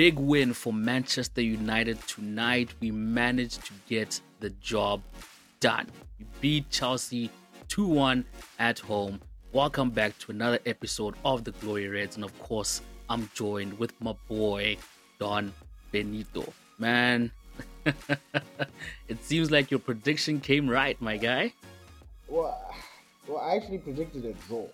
big win for Manchester United tonight. We managed to get the job done. We beat Chelsea 2 1 at home. Welcome back to another episode of the Glory Reds. And of course, I'm joined with my boy, Don Benito. Man, it seems like your prediction came right, my guy. Well, well, I actually predicted a draw.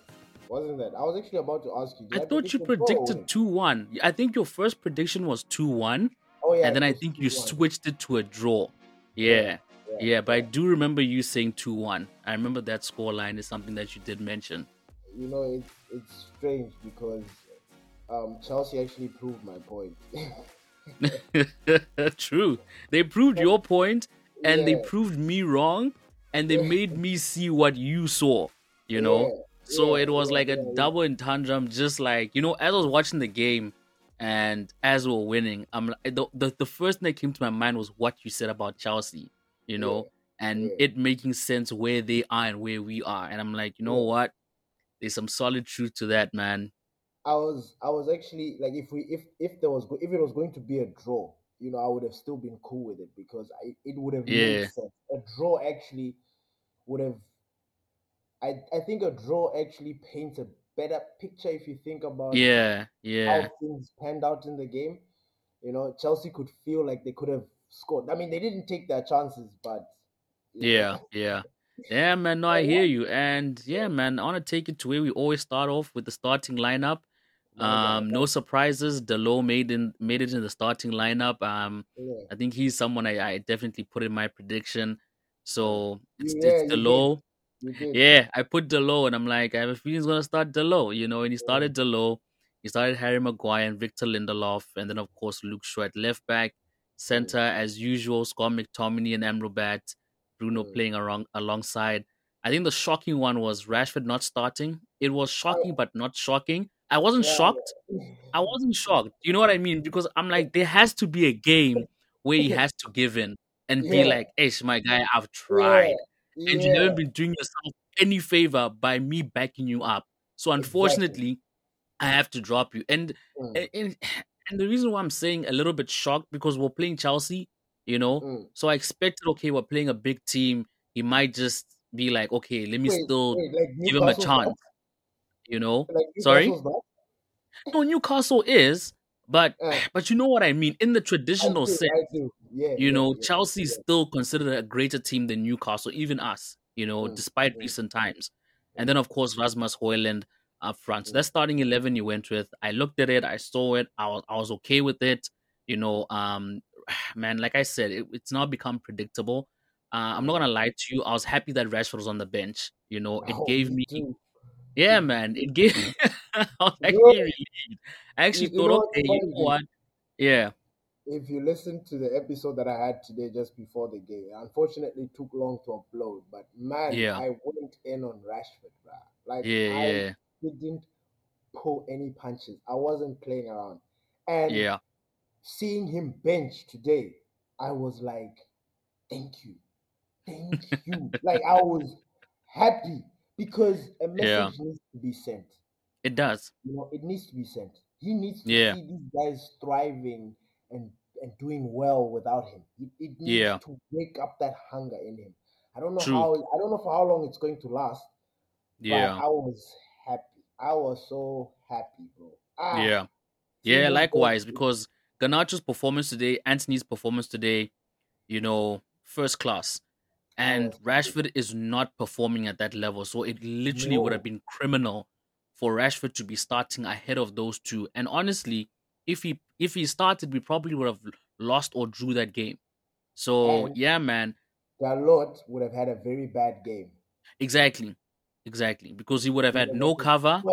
Wasn't that? I was actually about to ask you. I, I thought you predicted 2 1. I think your first prediction was 2 1. Oh, yeah. And then I think you switched it to a draw. Yeah. Yeah, yeah, but I do remember you saying 2 1. I remember that score line is something that you did mention. You know, it's, it's strange because um, Chelsea actually proved my point. True. They proved your point and yeah. they proved me wrong and they made me see what you saw, you know? So yeah, it was like a double entendre, just like, you know, as I was watching the game and as we were winning, I'm the, the, the first thing that came to my mind was what you said about Chelsea, you know, and it making sense where they are and where we are. And I'm like, you know what? There's some solid truth to that, man. I was I was actually like if we if if there was if it was going to be a draw, you know, I would have still been cool with it because I it would have yeah. made sense. A draw actually would have I I think a draw actually paints a better picture if you think about yeah yeah how things panned out in the game. You know, Chelsea could feel like they could have scored. I mean, they didn't take their chances, but yeah, yeah. Yeah, man, no, I hear you. And yeah, man, I want to take it to where we always start off with the starting lineup. Um, no surprises. Dalot made in made it in the starting lineup. Um. I think he's someone I, I definitely put in my prediction. So it's, yeah, it's Dalot. Yeah, I put Dalot, and I'm like, I have a feeling he's gonna start Dalot, you know. And he started. Dalot. He started Harry Maguire and Victor Lindelof, and then of course Luke Shaw at left back, center as usual. Scott McTominay and Amrabat, Bruno playing around alongside. I think the shocking one was Rashford not starting. It was shocking, but not shocking. I wasn't shocked. I wasn't shocked. You know what I mean? Because I'm like, there has to be a game where he has to give in and yeah. be like, "Hey, my guy, I've tried, and you haven't been doing yourself any favor by me backing you up." So unfortunately, exactly. I have to drop you. And, mm. and and the reason why I'm saying a little bit shocked because we're playing Chelsea, you know. Mm. So I expected, okay, we're playing a big team. He might just be like, okay, let me wait, still wait, like give him a chance. You know, like sorry. No, Newcastle is, but uh, but you know what I mean. In the traditional do, sense, yeah, you yeah, know, yeah, Chelsea is still considered a greater team than Newcastle, even us. You know, mm, despite mm. recent times. And then of course Rasmus Højlund up front. So mm. that's starting eleven you went with. I looked at it, I saw it, I was I was okay with it. You know, um, man, like I said, it, it's now become predictable. Uh, I'm not gonna lie to you. I was happy that Rashford was on the bench. You know, it oh, gave me yeah, man. It gave. I was actually relieved. I actually you, thought, you okay, you know what? Yeah. If you listen to the episode that I had today just before the game, unfortunately it took long to upload, but man, yeah. I went in on Rashford, bro. Like, yeah, I yeah. didn't pull any punches. I wasn't playing around, and yeah, seeing him bench today, I was like, thank you, thank you. like I was happy because a message yeah. needs to be sent. It does. You know, it needs to be sent. He needs to yeah. see these guys thriving and and doing well without him. It, it needs yeah. to wake up that hunger in him. I don't know True. how. I don't know for how long it's going to last. Yeah, I was happy. I was so happy, bro. Ah, yeah, yeah. Likewise, because Garnacho's performance today, Antony's performance today, you know, first class and Rashford is not performing at that level. So it literally no. would have been criminal for Rashford to be starting ahead of those two. And honestly, if he if he started, we probably would have lost or drew that game. So and yeah, man. Dalot would have had a very bad game. Exactly. Exactly. Because he would have had no cover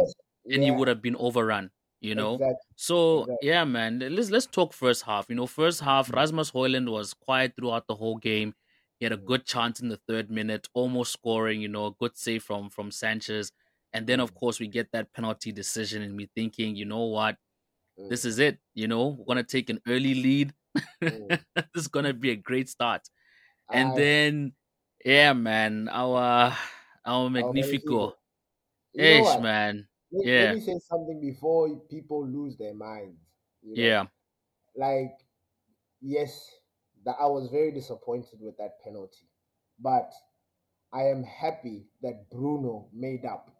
and he would have been overrun. You know, exactly. so exactly. yeah, man. Let's let's talk first half. You know, first half, mm. Rasmus Højlund was quiet throughout the whole game. He had a good chance in the third minute, almost scoring, you know, a good save from from Sanchez. And then of mm. course we get that penalty decision and we thinking, you know what? This mm. is it. You know, we're gonna take an early lead. Mm. this is gonna be a great start. And I... then yeah, man, our our Magnifico. yes, man. Let, yeah. Let me say something before people lose their minds. You know? Yeah. like yes, that I was very disappointed with that penalty, but I am happy that Bruno made up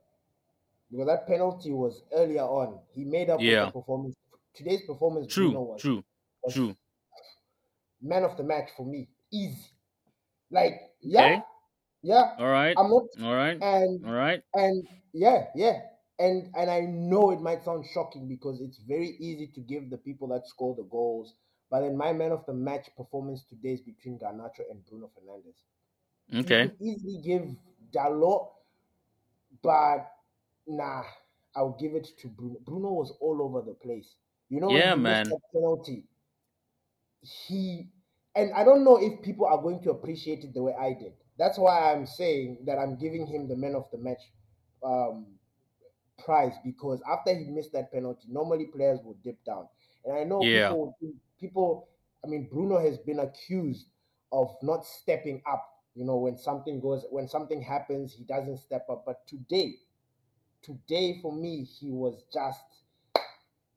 because that penalty was earlier on. He made up yeah. with the performance. Today's performance, true, Bruno was true, was true. Man of the match for me, easy. Like yeah, okay. yeah. All right. I'm not. All right. And all right. And yeah, yeah. And and I know it might sound shocking because it's very easy to give the people that score the goals. But then my man of the match performance today is between Garnacho and Bruno Fernandes. Okay. Easily give Dalot, but nah, I'll give it to Bruno. Bruno was all over the place. You know, yeah, man. penalty, he and I don't know if people are going to appreciate it the way I did. That's why I'm saying that I'm giving him the man of the match um, prize because after he missed that penalty, normally players would dip down. And I know yeah. people, people, I mean, Bruno has been accused of not stepping up. You know, when something goes, when something happens, he doesn't step up. But today, today for me, he was just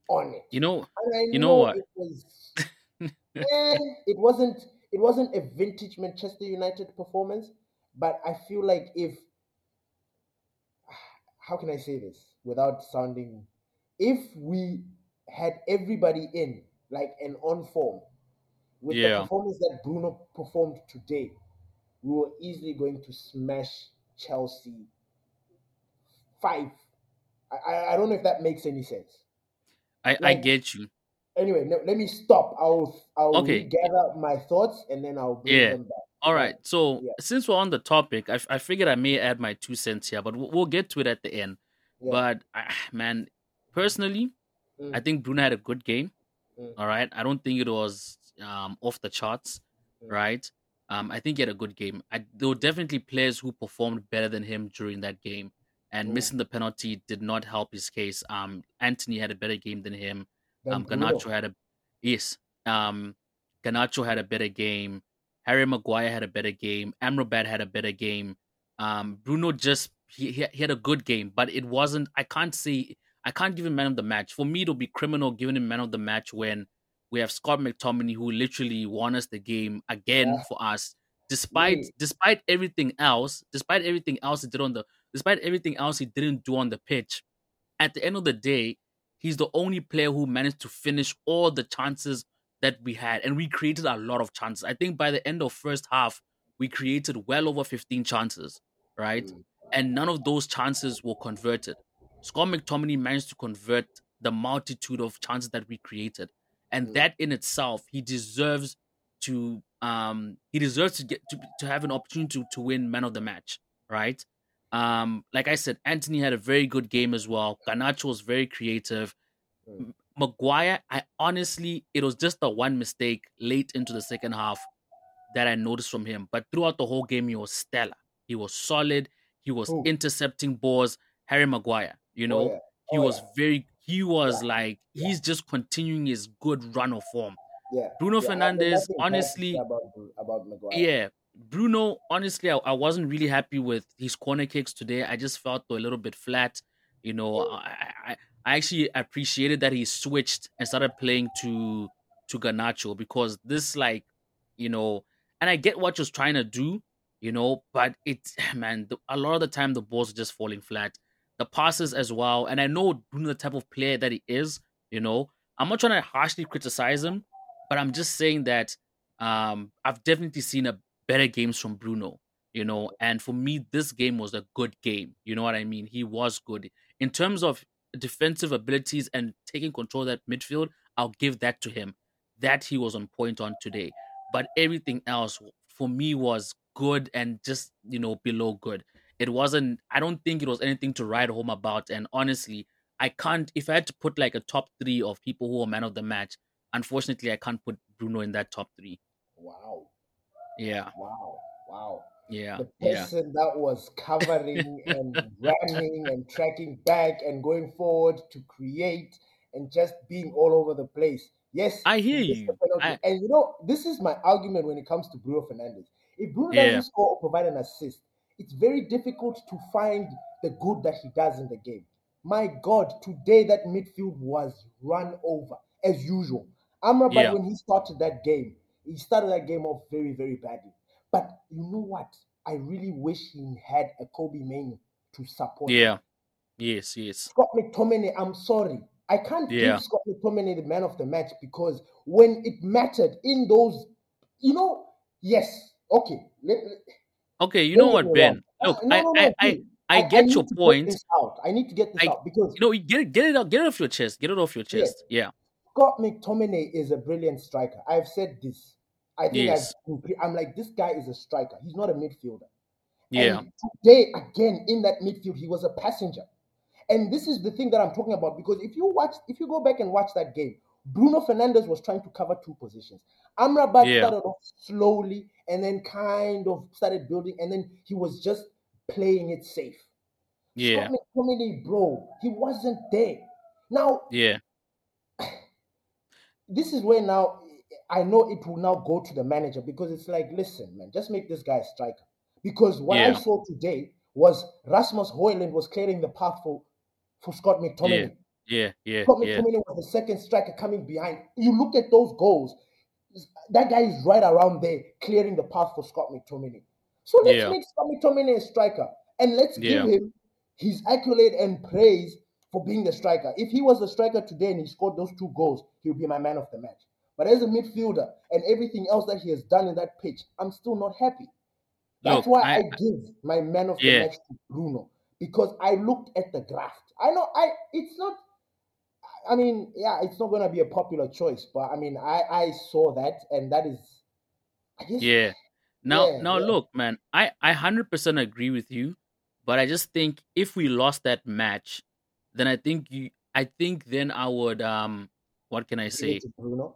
on it. You know, you know, know what? It was, eh, it wasn't. It wasn't a vintage Manchester United performance, but I feel like if how can I say this without sounding if we had everybody in like an on form with yeah. the performance that Bruno performed today, we were easily going to smash Chelsea five. I, I don't know if that makes any sense. I, like, I get you. Anyway, no, let me stop. I'll I'll okay. gather my thoughts and then I'll bring yeah. them back. All right. So yeah. since we're on the topic, I, I figured I may add my two cents here, but we'll, we'll get to it at the end. Yeah. But I, man, personally, mm. I think Bruno had a good game. Mm. All right. I don't think it was um, off the charts. Mm. Right. Um, I think he had a good game. I, there were definitely players who performed better than him during that game, and mm. missing the penalty did not help his case. Um, Antony had a better game than him. Um, Garnacho had a yes. Um, Garnacho had a better game. Harry Maguire had a better game. Amrabat had a better game. Um, Bruno just he, he, he had a good game, but it wasn't. I can't say I can't give him man of the match. For me, it'll be criminal giving him man of the match when we have Scott McTominay who literally won us the game again yeah. for us, despite really? despite everything else, despite everything else he did on the, despite everything else he didn't do on the pitch. At the end of the day, he's the only player who managed to finish all the chances that we had, and we created a lot of chances. I think by the end of first half, we created well over 15 chances, right? Mm. And none of those chances were converted. Scott McTominay managed to convert the multitude of chances that we created, and mm. that in itself, he deserves to um he deserves to get to, to have an opportunity to, to win man of the match, right? Um, like I said, Antony had a very good game as well. Garnacho was very creative. Mm. Maguire, I honestly, it was just the one mistake late into the second half that I noticed from him. But throughout the whole game, he was stellar. He was solid. He was Ooh. intercepting balls. Harry Maguire, you oh, know, oh, yeah. oh, he was yeah. very, he was yeah. like, he's just continuing his good run of form. Yeah. Bruno Fernandes, honestly, about, about Maguire. yeah. Bruno, honestly, I, I, wasn't really happy with his corner kicks today. I just felt a little bit flat. You know, I, I, I actually appreciated that he switched and started playing to to Garnacho because this like, you know, and I get what you're trying to do, you know, but it's man, the, a lot of the time the balls are just falling flat. The passes as well, and I know Bruno the type of player that he is. You know, I'm not trying to harshly criticize him, but I'm just saying that um, I've definitely seen a better games from Bruno. You know, and for me, this game was a good game. You know what I mean? He was good in terms of defensive abilities and taking control of that midfield, I'll give that to him. That he was on point on today. But everything else for me was good and just, you know, below good. It wasn't, I don't think it was anything to write home about. And honestly, I can't, if I had to put like a top three of people who are man of the match, unfortunately, I can't put Bruno in that top three. Wow. Yeah. Wow. Wow yeah, the person yeah. that was covering and running and tracking back and going forward to create and just being all over the place. Yes, I hear you. I... And you know, this is my argument when it comes to Bruno Fernandes. If Bruno yeah. doesn't score or provide an assist, it's very difficult to find the good that he does in the game. My God, today that midfield was run over as usual. Amrabat, yeah. when he started that game, he started that game off very, very badly. But you know what? I really wish he had a Kobbie Mainoo to support. Yeah. Him. Yes, yes. Scott McTominay, I'm sorry. I can't yeah. give Scott McTominay the man of the match because when it mattered in those, you know, yes, okay. Let, okay, you know what, Ben? Uh, Look, no, no, no, I, I, I, I, get I your point. out. I need to get this I, out because you know, get it, get it out, get it off your chest, get it off your chest. Yes. Yeah. Scott McTominay is a brilliant striker. I've said this. I think yes. I've, I'm like this guy is a striker. He's not a midfielder. Yeah. And today again in that midfield, he was a passenger. And this is the thing that I'm talking about because if you watch, if you go back and watch that game, Bruno Fernandes was trying to cover two positions. Amrabat yeah. started off slowly and then kind of started building, and then he was just playing it safe. Yeah. Scott McTominay, bro, he wasn't there. Now, yeah. This is where now I know it will now go to the manager because it's like, listen, man, just make this guy a striker. Because what yeah. I saw today was Rasmus Højlund was clearing the path for for Scott McTominay. Yeah, yeah, Scott yeah. McTominay was the second striker coming behind. You look at those goals, that guy is right around there clearing the path for Scott McTominay. So let's yeah. make Scott McTominay a striker and let's yeah. give him his accolade and praise for being the striker. If he was the striker today and he scored those two goals, he would be my man of the match. But as a midfielder and everything else that he has done in that pitch, I'm still not happy. That's Look, why I, I, give my man of the match to Bruno because I looked at the draft. I know I it's not I mean, yeah, it's not gonna be a popular choice, but I mean I I saw that and that is guess, Yeah. Now yeah, now yeah. look, man, I I 100% agree with you, but I just think if we lost that match, then I think you I think then I would um what can I say? Bruno?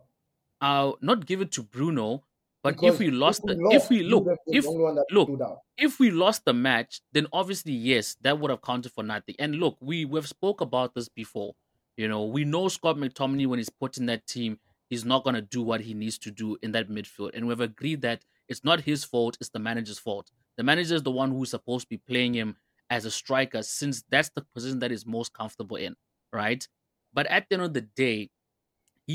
Uh not give it to Bruno, but because if we lost, if we, the, lost, if we look, if look, if we lost the match, then obviously yes, that would have counted for nothing. And look, we we've spoke about this before. You know, we know Scott McTominay when he's put in that team, he's not gonna do what he needs to do in that midfield. And we've agreed that it's not his fault; it's the manager's fault. The manager is the one who's supposed to be playing him as a striker, since that's the position that he's most comfortable in, right? But at the end of the day,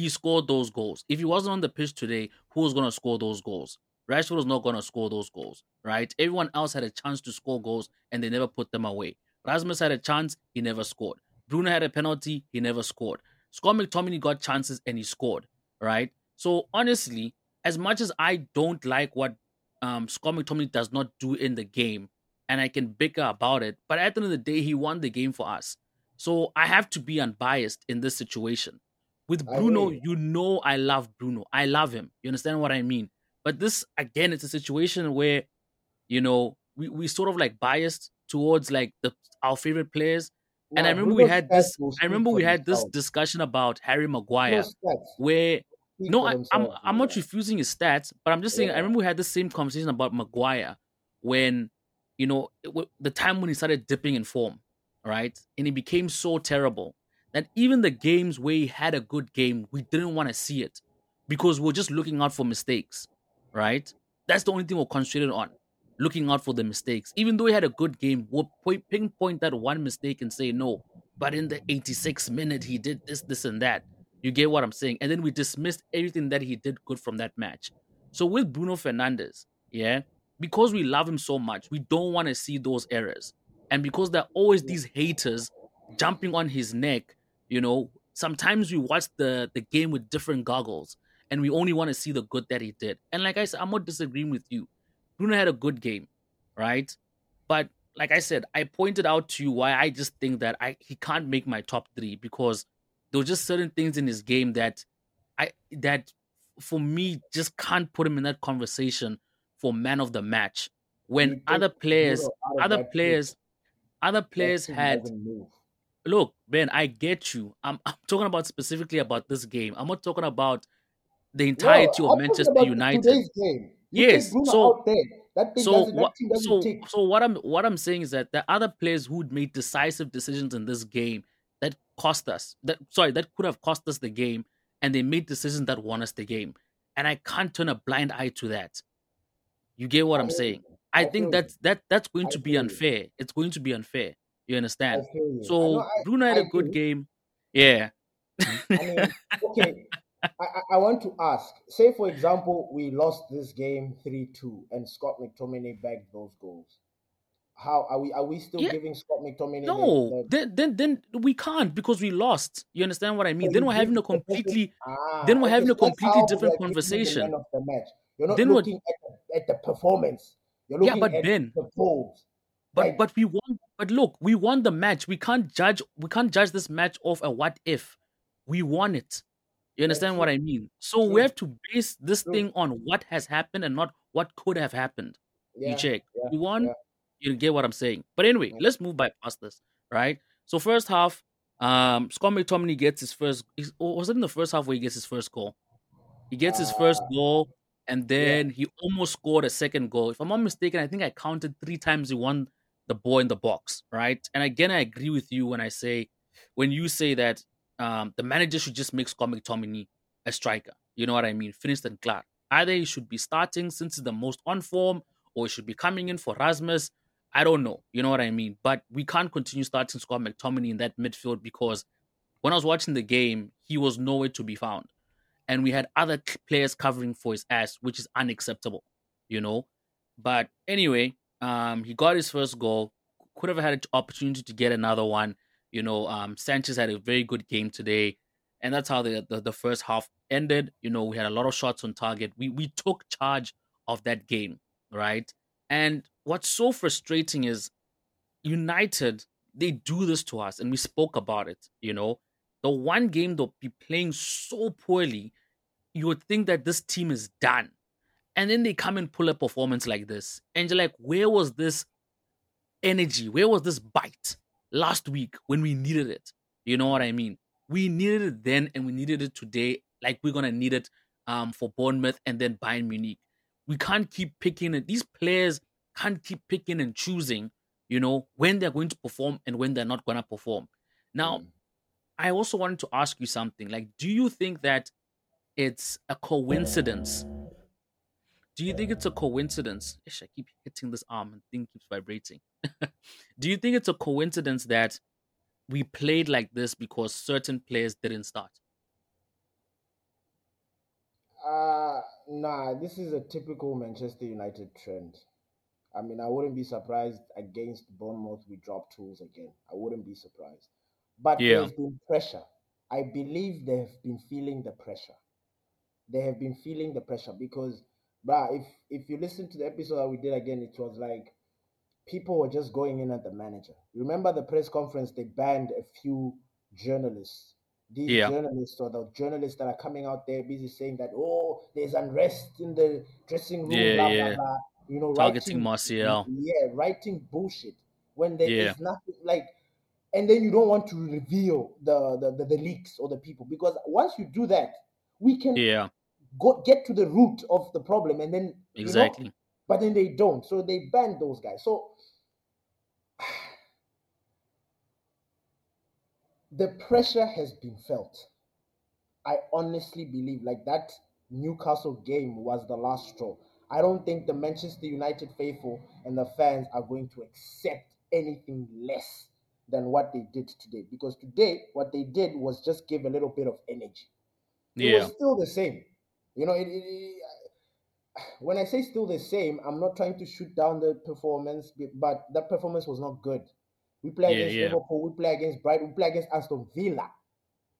he scored those goals. If he wasn't on the pitch today, who was going to score those goals? Rashford was not going to score those goals, right? Everyone else had a chance to score goals and they never put them away. Rasmus had a chance, he never scored. Bruno had a penalty, he never scored. Scott McTominay got chances and he scored, right? So honestly, as much as I don't like what um, Scott McTominay does not do in the game, and I can bicker about it, but at the end of the day, he won the game for us. So I have to be unbiased in this situation. With Bruno, you know I love Bruno. I love him. You understand what I mean? But this again, it's a situation where, you know, we, we sort of like biased towards like the our favorite players. Yeah, and I remember we had this. I remember we had this discussion about Harry Maguire, where no, I, am I'm, I'm not refusing his stats, but I'm just saying. Yeah. I remember we had the same conversation about Maguire when, you know, the time when he started dipping in form, right, and he became so terrible that even the games where he had a good game, we didn't want to see it because we're just looking out for mistakes, right? That's the only thing we're concentrated on, looking out for the mistakes. Even though he had a good game, we'll pinpoint that one mistake and say no. But in the 86th minute, he did this, this, and that. You get what I'm saying? And then we dismissed everything that he did good from that match. So with Bruno Fernandes, yeah, because we love him so much, we don't want to see those errors. And because there are always these haters jumping on his neck you know, sometimes we watch the the game with different goggles and we only want to see the good that he did. And like I said, I'm not disagreeing with you. Bruno had a good game, right? But like I said, I pointed out to you why I just think that I he can't make my top three because there were just certain things in his game that I that for me just can't put him in that conversation for man of the match when other players other players other players had look, Ben, I get you. I'm, I'm talking about specifically about this game. I'm not talking about the entirety of Manchester United. yes, so so what, so so what I'm what I'm saying is that the other players who'd made decisive decisions in this game that cost us that sorry that could have cost us the game, and they made decisions that won us the game, and I can't turn a blind eye to that. You get what I am saying? I, I think that's that that's going to be unfair. It's going to be unfair. You understand? You. So I I, Bruno had a good game. Yeah. I mean, okay. I, I want to ask. Say, for example, we lost this game three two, and Scott McTominay bagged those goals. How are we? Are we still yeah. giving Scott McTominay? No, the, the... then then then we can't because we lost. You understand what I mean? So then we're having a completely. Ah, then we're having a completely different conversation. The of the match. You're not then looking at the, at the performance. You're looking yeah, but at Ben, the goals. But right? but we won. But look, we won the match. We can't judge. We can't judge this match off a what if. We won it. You understand yeah, what I mean? So true. we have to base this true. thing on what has happened and not what could have happened. Yeah, you check. Yeah, we won. You get what I'm saying. But anyway, let's move by past this, right? So first half, um, Scott McTominay gets his first. Was it in the first half where he gets his first goal? He gets his first ah. goal, and then he almost scored a second goal. If I'm not mistaken, I think I counted three times he won the ball in the box, right? And again, I agree with you when I say, when you say that um, the manager should just make Scott McTominay a striker. You know what I mean? Finished and clear. Either he should be starting since he's the most on form, or he should be coming in for Rasmus. I don't know. You know what I mean? But we can't continue starting Scott McTominay in that midfield because when I was watching the game, he was nowhere to be found. And we had other players covering for his ass, which is unacceptable, you know? But anyway, um, he got his first goal. Could have had an opportunity to get another one. You know, um, Sanchez had a very good game today, and that's how the, the, the first half ended. You know, we had a lot of shots on target. We we took charge of that game, right? And what's so frustrating is United they do this to us, and we spoke about it. You know, the one game they'll be playing so poorly, you would think that this team is done and then they come and pull a performance like this. And you're like, where was this energy? Where was this bite last week when we needed it? You know what I mean? We needed it then and we needed it today, like we're gonna need it um for Bournemouth and then Bayern Munich. We can't keep picking it. These players can't keep picking and choosing, you know, when they're going to perform and when they're not gonna perform. Now, mm. I also wanted to ask you something. Like, do you think that it's a coincidence do you think it's a coincidence? Ish, I keep hitting this arm and thing keeps vibrating. Do you think it's a coincidence that we played like this because certain players didn't start? Uh nah, this is a typical Manchester United trend. I mean, I wouldn't be surprised against Bournemouth we drop tools again. I wouldn't be surprised. But yeah. there's been pressure. I believe they have been feeling the pressure. They have been feeling the pressure because but if if you listen to the episode that we did again, it was like people were just going in at the manager. Remember the press conference? They banned a few journalists. These yeah. journalists or the journalists that are coming out there busy saying that oh, there's unrest in the dressing room, yeah, blah, yeah. blah blah. You know, targeting writing, Martial. Yeah, writing bullshit when there yeah. is nothing like and then you don't want to reveal the, the, the the leaks or the people because once you do that, we can yeah go get to the root of the problem and then exactly you know, but then they don't. So they ban those guys. So the pressure has been felt. I honestly believe like that newcastle game was the last straw. I don't think the manchester united faithful and the fans are going to accept anything less than what they did today. Because today what they did was just give a little bit of energy. It yeah. was still the same you know, it, it, when I say still the same, I'm not trying to shoot down the performance, but that performance was not good. We play yeah, against yeah. Liverpool, we play against Brighton, we play against Aston Villa.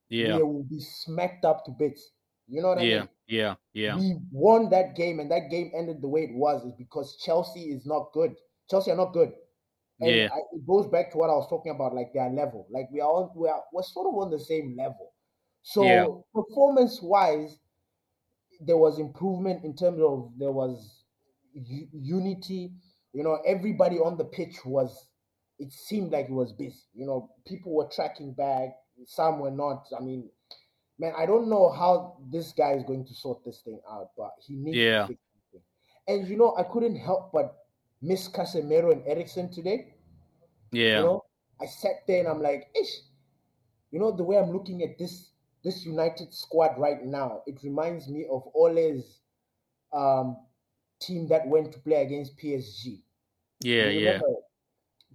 Yeah, we will be smacked up to bits. You know what I yeah, mean? Yeah, yeah, We won that game, and that game ended the way it was, is because Chelsea is not good. Chelsea are not good. And yeah. I, it goes back to what I was talking about, like their level. Like we are on, we are we're sort of on the same level. So yeah. There was improvement in terms of there was u- unity. You know, everybody on the pitch was. It seemed like it was busy. You know, people were tracking back. Some were not. I mean, man, I don't know how this guy is going to sort this thing out, but he needs yeah. And you know, I couldn't help but miss Casemiro and Eriksen today. Yeah. You know, I sat there and I'm like, ish. You know, the way I'm looking at this this United squad right now, it reminds me of Ole's um, team that went to play against PSG. Yeah, yeah.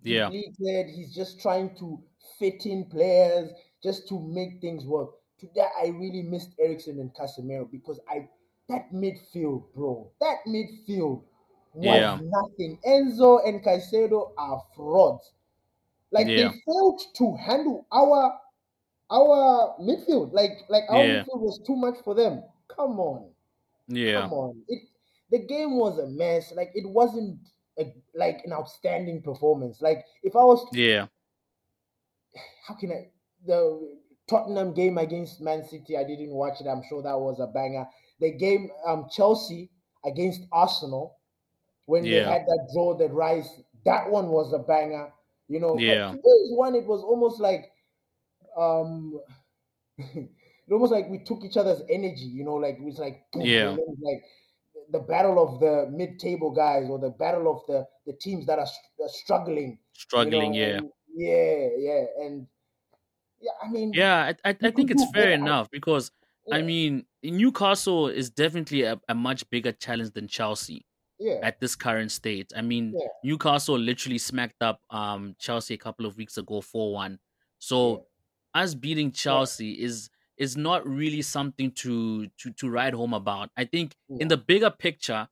Yeah. He's just trying to fit in players just to make things work. today I really missed Eriksen and Casemiro because I that midfield, bro, that midfield was yeah. nothing. Enzo and Caicedo are frauds. Like yeah. they failed to handle our our midfield. Like like our yeah. midfield was too much for them. Come on. Yeah. Come on. It the game was a mess. Like it wasn't a, like an outstanding performance. Like if I was Yeah. How can I the Tottenham game against Man City, I didn't watch it. I'm sure that was a banger. The game um Chelsea against Arsenal when yeah. they had that draw that rise, that one was a banger. You know, yeah. today's one it was almost like um it almost like we took each other's energy, you know, like it was like yeah, like the battle of the mid-table guys or the battle of the the teams that are, are struggling, struggling, you know? yeah, yeah, yeah, and yeah, I mean, yeah, I I, I think it's fair enough because yeah. I mean Newcastle is definitely a, a much bigger challenge than Chelsea. Yeah. At this current state, I mean, yeah. Newcastle literally smacked up um Chelsea a couple of weeks ago, four one. So us beating Chelsea is is not really something to to to write home about. I think in the bigger picture,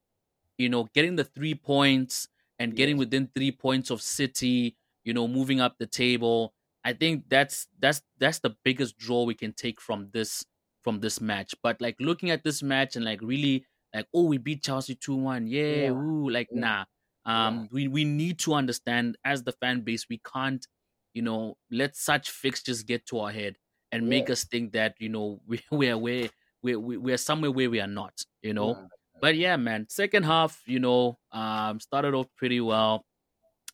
you know, getting the three points and getting yes. within three points of City, you know, moving up the table. I think that's that's that's the biggest draw we can take from this from this match. But like looking at this match and like really like, oh, we beat Chelsea two one, yeah, yeah, ooh, like yeah. nah. Um, yeah. we we need to understand as the fan base, we can't you know, let such fixtures get to our head and yeah. make us think that you know we we are where we we we are somewhere where we are not. You know. Yeah. But yeah, man. Second half, you know, um, started off pretty well.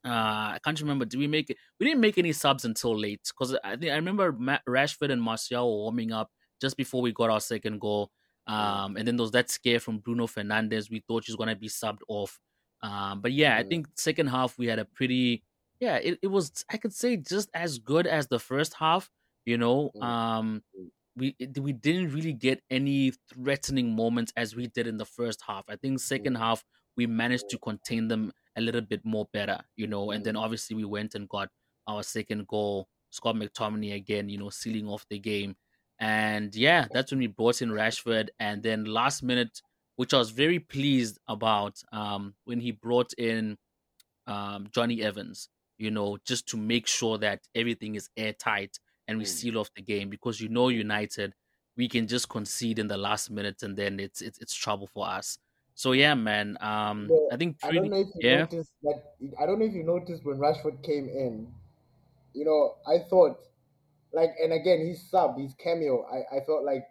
Uh, I can't remember. Did we make it? We didn't make any subs until late because I think I remember Matt Rashford and Martial were warming up just before we got our second goal. Um, and then there was that scare from Bruno Fernandes. We thought she's gonna be subbed off. Um, but yeah, I think second half we had a pretty yeah, it, it was I could say just as good as the first half. You know, mm. um, mm. we we didn't really get any threatening moments as we did in the first half. I think second mm. half we managed to contain them a little bit more better. You know, and then obviously we went and got our second goal. Scott McTominay again, you know, sealing off the game. And yeah, that's when we brought in Rashford. And then last minute, which I was very pleased about, um, when he brought in um, Jonny Evans you know, just to make sure that everything is airtight and we mm. seal off the game because you know United, we can just concede in the last minute and then it's it's, it's trouble for us. So yeah, man. Um, yeah, I think pretty, I don't know if you yeah. noticed that. I don't know if you noticed when Rashford came in. You know, I thought, like, and again, his sub, his cameo. I, I felt like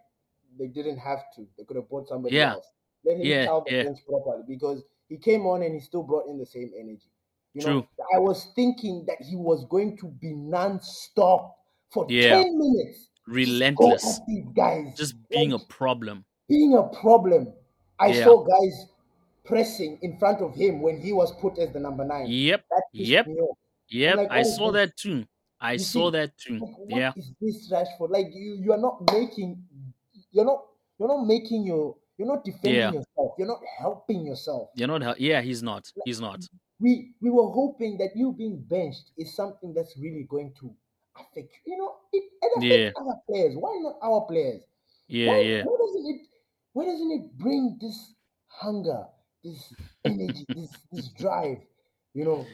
they didn't have to. They could have brought somebody yeah. else. Let him yeah, yeah. properly because he came on and he still brought in the same energy. You True. know, I was thinking that he was going to be non-stop for yeah. 10 minutes. Relentless. These guys. Just being like, a problem. Being a problem. I yeah. saw guys pressing in front of him when he was put as the number nine. Yep. Yep. Yep. Like, I oh, saw this? that too. I you saw see, that too. Like, yeah. Is this Rashford? Like you, you are not making. You're not. You're not making your. You're not defending yeah. yourself. You're not helping yourself. You're not. Yeah, he's not. He's not we we were hoping that you being benched is something that's really going to affect you. Know it, it yeah. our players. Why not our players? Yeah why, yeah. why doesn't it why doesn't it bring this hunger this energy this this drive? You know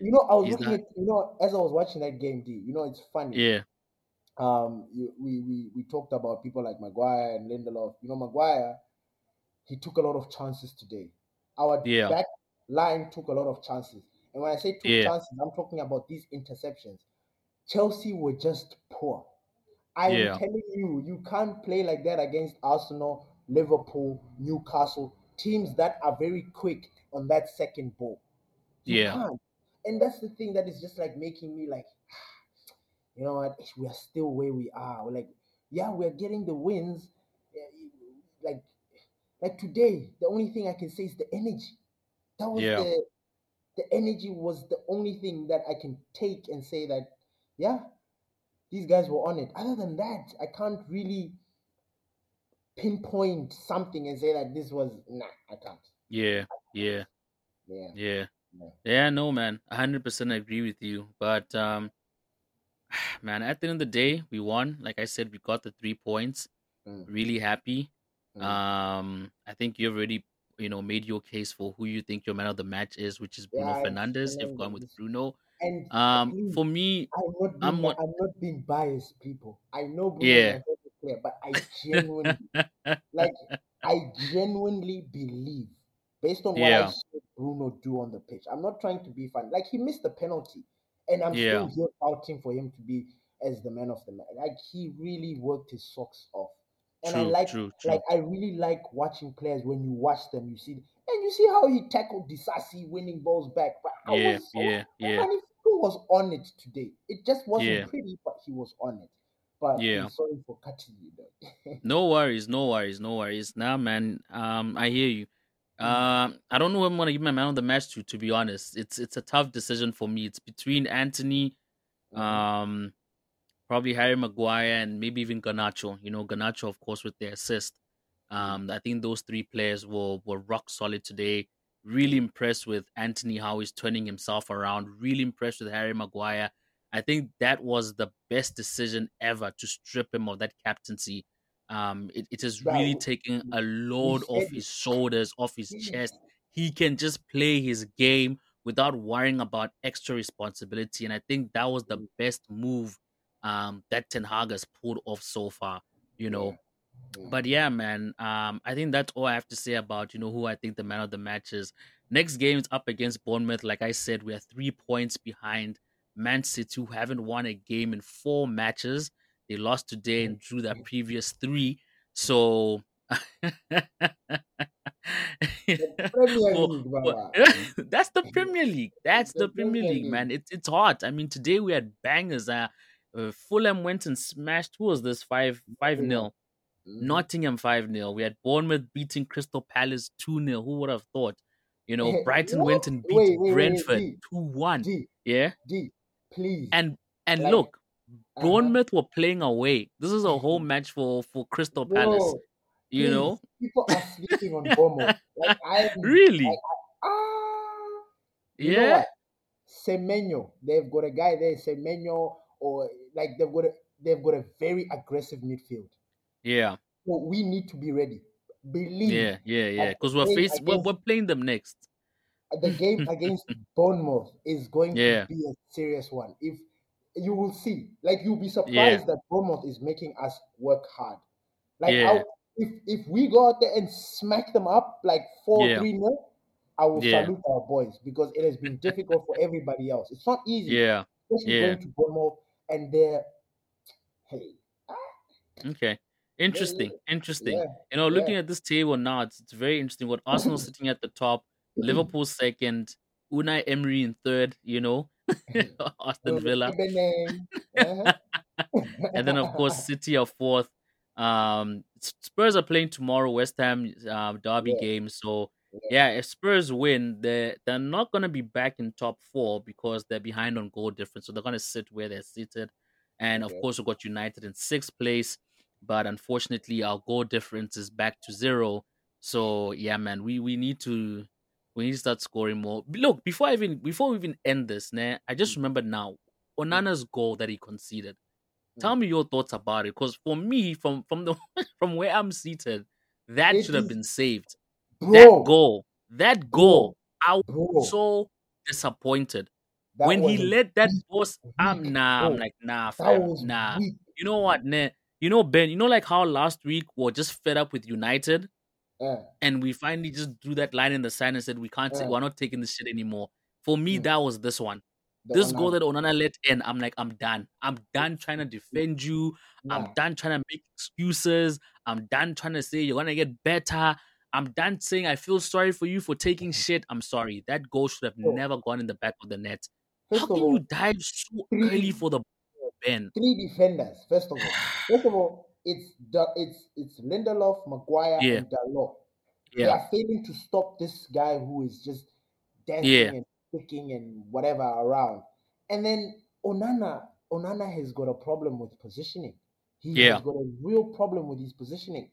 you know i was He's looking not... at you know as i was watching that game d you know it's funny. Yeah. Um you, we we we talked about people like maguire and lindelof. You know maguire he took a lot of chances today. Our yeah. back line took a lot of chances. And when I say took yeah. chances, I'm talking about these interceptions. Chelsea were just poor. I yeah. telling you, you can't play like that against Arsenal, Liverpool, Newcastle, teams that are very quick on that second ball. You yeah. Can't. And that's the thing that is just like making me like, you know what, we are still where we are. We're like, yeah, we're getting the wins. Like, like today, the only thing I can say is the energy. That was yeah. the the energy was the only thing that I can take and say that, yeah, these guys were on it. Other than that, I can't really pinpoint something and say that this was nah, I can't. Yeah, yeah. Yeah. Yeah. Yeah, no man. hundred percent agree with you. But um man, at the end of the day, we won. Like I said, we got the three points. Mm. Really happy. Mm. Um, I think you've already, you know, made your case for who you think your man of the match is, which is Bruno yeah, Fernandes. You've gone with Bruno. And um, please, for me, I'm not, being, I'm, not, I'm not being biased, people. I know Bruno yeah. player, but I genuinely, like, I genuinely believe, based on what yeah. I saw Bruno do on the pitch. I'm not trying to be fun. Like he missed the penalty, and I'm yeah. still here for him to be as the man of the match. Like he really worked his socks off. And true, I like, true, true. like, I really like watching players when you watch them. You see, and you see how he tackled the Disasi winning balls back. But yeah, was yeah, yeah. And he was on it today. It just wasn't yeah. pretty, but he was on it. But yeah, I'm sorry for cutting you. Though. no worries, no worries, no worries. Now, man, um, I hear you. Um, I don't know I'm gonna give my man on the match to. To be honest, it's it's a tough decision for me. It's between Antony, mm-hmm. um, probably Harry Maguire, and maybe even Garnacho. You know, Garnacho, of course, with the assist. Um, I think those three players were were rock solid today. Really impressed with Antony how he's turning himself around. Really impressed with Harry Maguire. I think that was the best decision ever to strip him of that captaincy um, it, it is really taking a load off his shoulders, off his chest. He can just play his game without worrying about extra responsibility. And I think that was the mm. best move um, that Ten Hag has pulled off so far, you know. But yeah, man, um, I think that's all I have to say about, you know, who I think the man of the match is. Next game is up against Bournemouth. Like I said, we are three points behind Man City, who haven't won a game in four matches. They lost today and drew their previous three. So well, that's the Premier League. That's the Premier League, man. It's it's hot. I mean, today we had bangers. Uh, uh Fulham went and smashed. Who was this? Five five nil. Mm-hmm. Nottingham five 0 We had Bournemouth beating Crystal Palace two 0 Who would have thought? You know, Brighton went and beat wait, wait, Brentford two one. Yeah. D, please. And and like, look, uh-huh. Bournemouth were playing away. This is a whole match for for Crystal Palace. You please, know, people are sleeping on Bournemouth. Like I really, like, ah, yeah. Semenyo, they've got a guy there, Semenyo, or like they've got a they've got a very aggressive midfield. Yeah. So we need to be ready. Believe. Yeah, yeah, yeah. Because we're facing, we're, we're playing them next. The game against Bournemouth is going yeah. to be a serious one. If you will see. Like you'll be surprised yeah. that Bournemouth is making us work hard. Like yeah. if if we go out there and smack them up like four three nil, I will salute our boys because it has been difficult for everybody else. It's not easy. Yeah. Especially yeah. going to Bournemouth and they're hey. Okay. Interesting. Interesting. You know, looking at this table now, it's, it's very interesting. What Arsenal sitting at the top, Liverpool second, Unai Emery in third, you know. Aston Villa. Uh-huh. and then of course City are fourth. Um, Spurs are playing tomorrow, West Ham uh, derby yeah. game. So yeah. if Spurs win, they they're not gonna be back in top four because they're behind on goal difference. So they're gonna sit where they're seated. And of course, we got United in sixth place, but unfortunately, our goal difference is back to zero. So yeah, man, we we need to we need to start scoring more. Look, before I even before we even end this, nah, I just mm. remember now Onana's goal that he conceded. Tell mm. me your thoughts about it, because for me, from from the from where I'm seated, that it should have been saved. Bro, that goal, that goal, bro, I was so disappointed that when he let that boss. I'm nah, bro. I'm like nah, fam, nah. Weak. You know what, nah? You know Ben. You know like how last week we're just fed up with United and we finally just drew that line in the sand and said we can't. we're not taking this shit anymore. For me, mm. that was this one. The this goal that Onana let in, I'm like, I'm done. I'm done trying to defend you. Yeah. I'm done trying to make excuses. I'm done trying to say you're gonna get better. I'm dancing. I feel sorry for you for taking mm. shit. I'm sorry. That goal should have oh. never gone in the back of the net. First How can all, you dive so three, early for the Ben? Three defenders. First of all, first of all, it's it's it's Lindelof, Maguire, yeah. and Dalot. Yeah. They are failing to stop this guy who is just dancing yeah. and kicking and whatever around. And then Onana, Onana has got a problem with positioning. He yeah. has got a real problem with his positioning.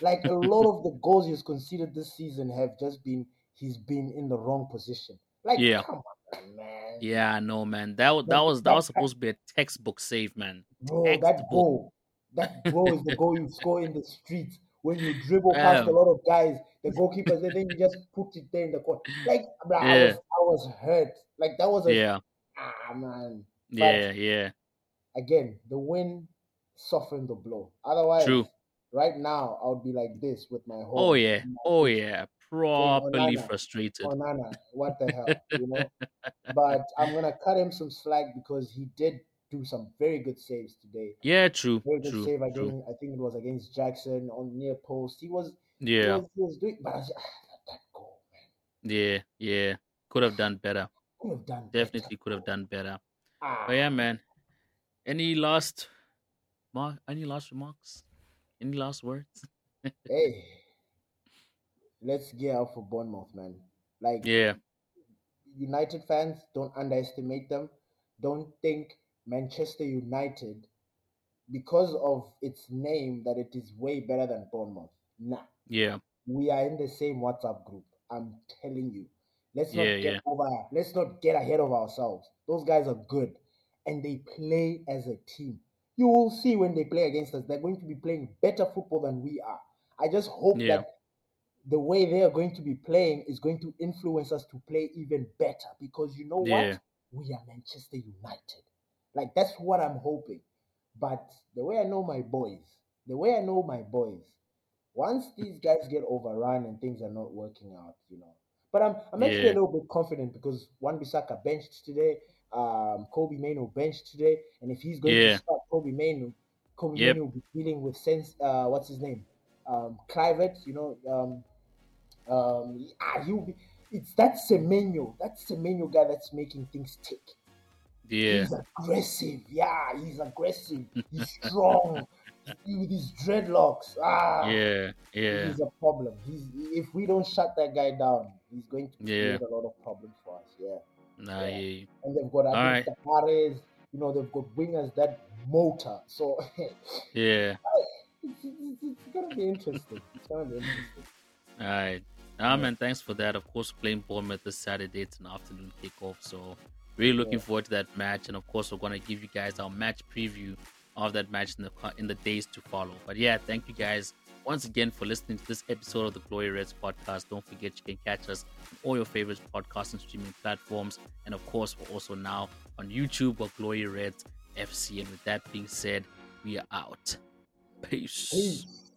Like a lot of the goals he's conceded this season have just been he's been in the wrong position. Like, yeah. come on, man. Yeah, no, man. That was that was that was supposed to be a textbook save, man. Bro, textbook. that goal, that goal is the goal you score in the street when you dribble past a lot of guys, the goalkeepers, and then you just put it there in the court. Like, bro, yeah. I was I was hurt. Like that was a yeah. Ah man. But yeah, yeah. Again, the win softened the blow. Otherwise, True. Right now I would be like this with my whole. Oh yeah, oh yeah, properly oh, frustrated. Oh Nana, what the hell, you know? but I'm gonna cut him some slack because he did do some very good saves today. Yeah, true. Very good true, save against. True. I think it was against Jackson on near post. He was. Yeah. He was, he was doing, but that goal, man. Yeah, yeah. Could have done better. Could have done. Definitely better. could have done better. Ah. But yeah, man. Any last, mark? Any last remarks? Any last words? hey, let's get out for Bournemouth, man. Like, yeah. United fans, don't underestimate them. Don't think Manchester United, because of its name, that it is way better than Bournemouth. Nah. Yeah. We are in the same WhatsApp group. I'm telling you. Let's not Yeah, get yeah. over. Let's not get ahead of ourselves. Those guys are good, and they play as a team. You will see when they play against us. They're going to be playing better football than we are. I just hope Yeah. that the way they are going to be playing is going to influence us to play even better. Because you know Yeah. what? We are Manchester United. Like that's what I'm hoping. But the way I know my boys, the way I know my boys, once these guys get overrun and things are not working out, you know. But I'm I'm actually Yeah. a little bit confident because Wan Bissaka benched today, um, Kobbie Mainoo benched today, and if he's going Yeah. to start Kobbie Mainoo, Kobbie Yep. Mainoo will be dealing with sense. Uh, what's his name? Um, you know. Um, um, ah, he'll be. It's that Semenyo, that Semenyo guy that's making things tick. Yeah. He's aggressive. Yeah, he's aggressive. He's strong. He- with his dreadlocks. Ah, Yeah. Yeah. he's a problem. He's if we don't shut that guy down, he's going to Yeah. create a lot of problems for us. Yeah, Nah, Yeah. yeah. and they've got Alright. think Tavares. You know, they've got wingers that motor. So Yeah. it's, it's, it's gonna be interesting. It's gonna be interesting. All right. Nah, man, thanks for that. Of course, playing Bournemouth this Saturday. It's an afternoon kickoff. So, really looking Yeah. forward to that match. And of course, we're going to give you guys our match preview of that match in the, in the days to follow. But yeah, thank you guys once again for listening to this episode of the Glory Reds podcast. Don't forget you can catch us on all your favorite podcast and streaming platforms. And of course, we're also now on YouTube or Glory Reds FC. And with that being said, we are out. Peace. Peace.